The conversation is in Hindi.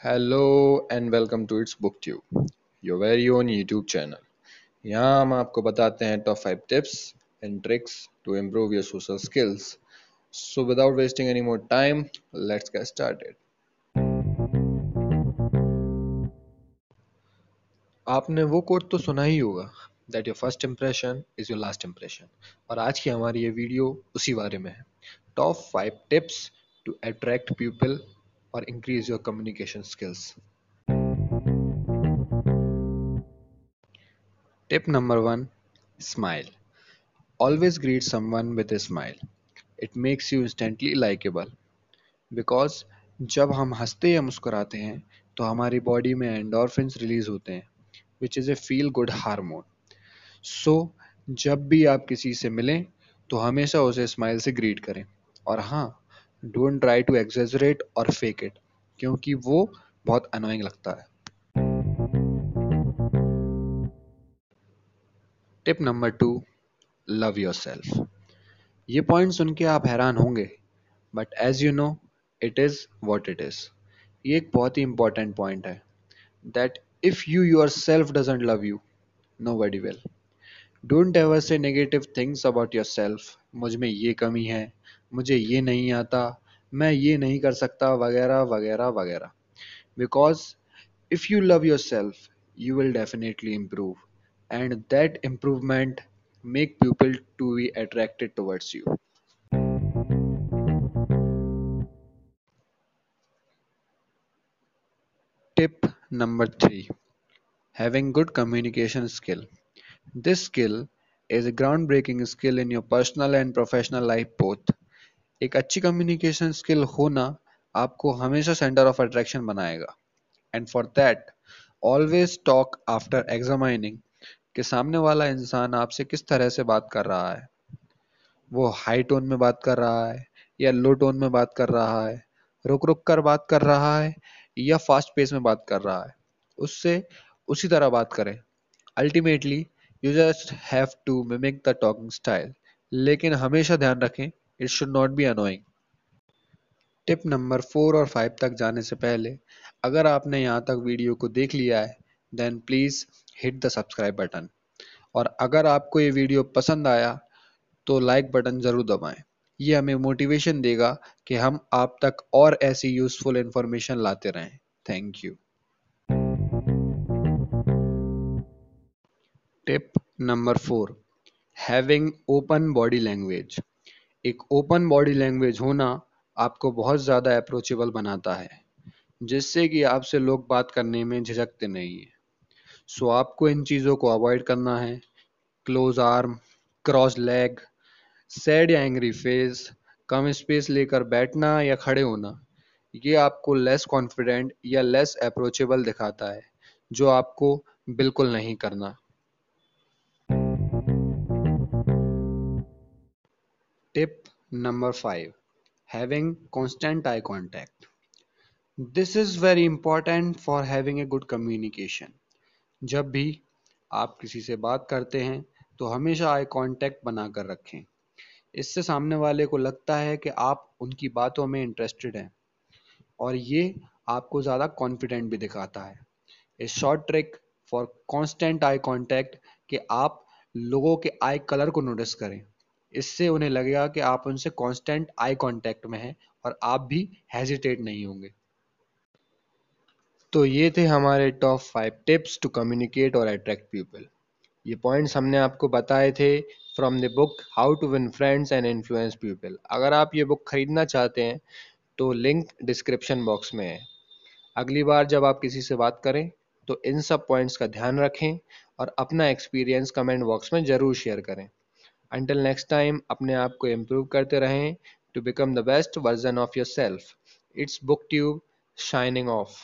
Hello and welcome to it's book tube your very own YouTube channel यहाँ हम आपको बताते हैं top five tips and tricks to improve your social skills so without wasting any more time let's get started आपने वो कोट तो सुना ही होगा that your first impression is your last impression और आज की हमारी ये वीडियो उसी बारे में है। Top five tips to attract people or increase your communication skills. Tip number one Smile. Always greet someone with a smile. It makes you instantly likable. Because जब हम हँसते या मुस्कुराते हैं तो हमारी बॉडी में एंडोरफिन्स रिलीज़ होते हैं which is a feel good hormone so जब भी आप किसी से मिलें तो हमेशा उसे स्माइल से ग्रीट करें और हाँ डोंट ट्राई टू एग्जेजरेट और फेक इट क्योंकि वो बहुत अनोइंग लगता है। Tip number two love yourself ये पॉइंट सुन के आप हैरान होंगे but as you know it is what it is ये एक बहुत ही इंपॉर्टेंट पॉइंट है that if you yourself doesn't love you nobody will don't ever say negative things about yourself मुझमें ये कमी है, मुझे ये नहीं आता, मैं ये नहीं कर सकता, वगैरह वगैरह वगैरह। Because if you love yourself you will definitely improve and that improvement make people to be attracted towards you tip number three having good communication skill this skill is a groundbreaking skill in your personal and professional life both. एक अच्छी कम्युनिकेशन स्किल होना आपको हमेशा सेंटर ऑफ़ अट्रैक्शन बनाएगा। And for that always talk after examining कि सामने वाला इंसान आपसे किस तरह से बात कर रहा है। वो हाई टोन में बात कर रहा है या लो टोन में बात कर रहा है, रुक रुक कर बात कर रहा है या फास्ट पेस में बात कर रहा है। उससे उसी तरह बात करें। Ultimately you just have to mimic the talking style लेकिन हमेशा ध्यान रखें it should not be annoying tip number four और फाइव तक जाने से पहले, अगर आपने यहाँ तक वीडियो को देख लिया है then please hit the subscribe button और अगर आपको ये वीडियो पसंद आया तो लाइक बटन ज़रूर दबाएँ। ये हमें मोटिवेशन देगा कि हम आप तक और ऐसी यूज़फुल इंफॉर्मेशन लाते रहें। Thank you tip number four having open body language एक ओपन बॉडी लैंग्वेज होना आपको बहुत ज़्यादा अप्रोचेबल बनाता है, जिससे कि आपसे लोग बात करने में झिझकते नहीं हैं। सो आपको इन चीज़ों को अवॉइड करना है। Close arm cross leg sad या एंग्री फेस कम स्पेस लेकर बैठना या खड़े होना, ये आपको लेस कॉन्फिडेंट या लेस अप्रोचेबल दिखाता है, जो आपको बिल्कुल नहीं करना। Tip number 5 Having constant eye contact. This is very important for having a good communication. जब भी आप किसी से बात करते हैं तो हमेशा आई कांटेक्ट बनाकर रखें इससे सामने वाले को लगता है कि आप उनकी बातों में इंटरेस्टेड हैं, और ये आपको ज़्यादा कॉन्फिडेंट भी दिखाता है a short trick for constant eye contact कि आप लोगों के आई कलर को नोटिस करें इससे उन्हें लगेगा कि आप उनसे कांस्टेंट आई कांटेक्ट में हैं और आप भी हेजिटेट नहीं होंगे। तो ये थे हमारे top five tips to communicate और अट्रैक्ट पीपल ये पॉइंट्स हमने आपको बताए थे from the book how to win friends and influence people अगर आप ये बुक खरीदना चाहते हैं तो लिंक डिस्क्रिप्शन बॉक्स में है। अगली बार जब आप किसी से बात करें तो इन सब पॉइंट्स का ध्यान रखें और अपना एक्सपीरियंस कमेंट बॉक्स में ज़रूर शेयर करें। अंटिल नेक्स्ट टाइम अपने आप को इम्प्रूव करते रहें to become the best version of yourself it's book tube signing off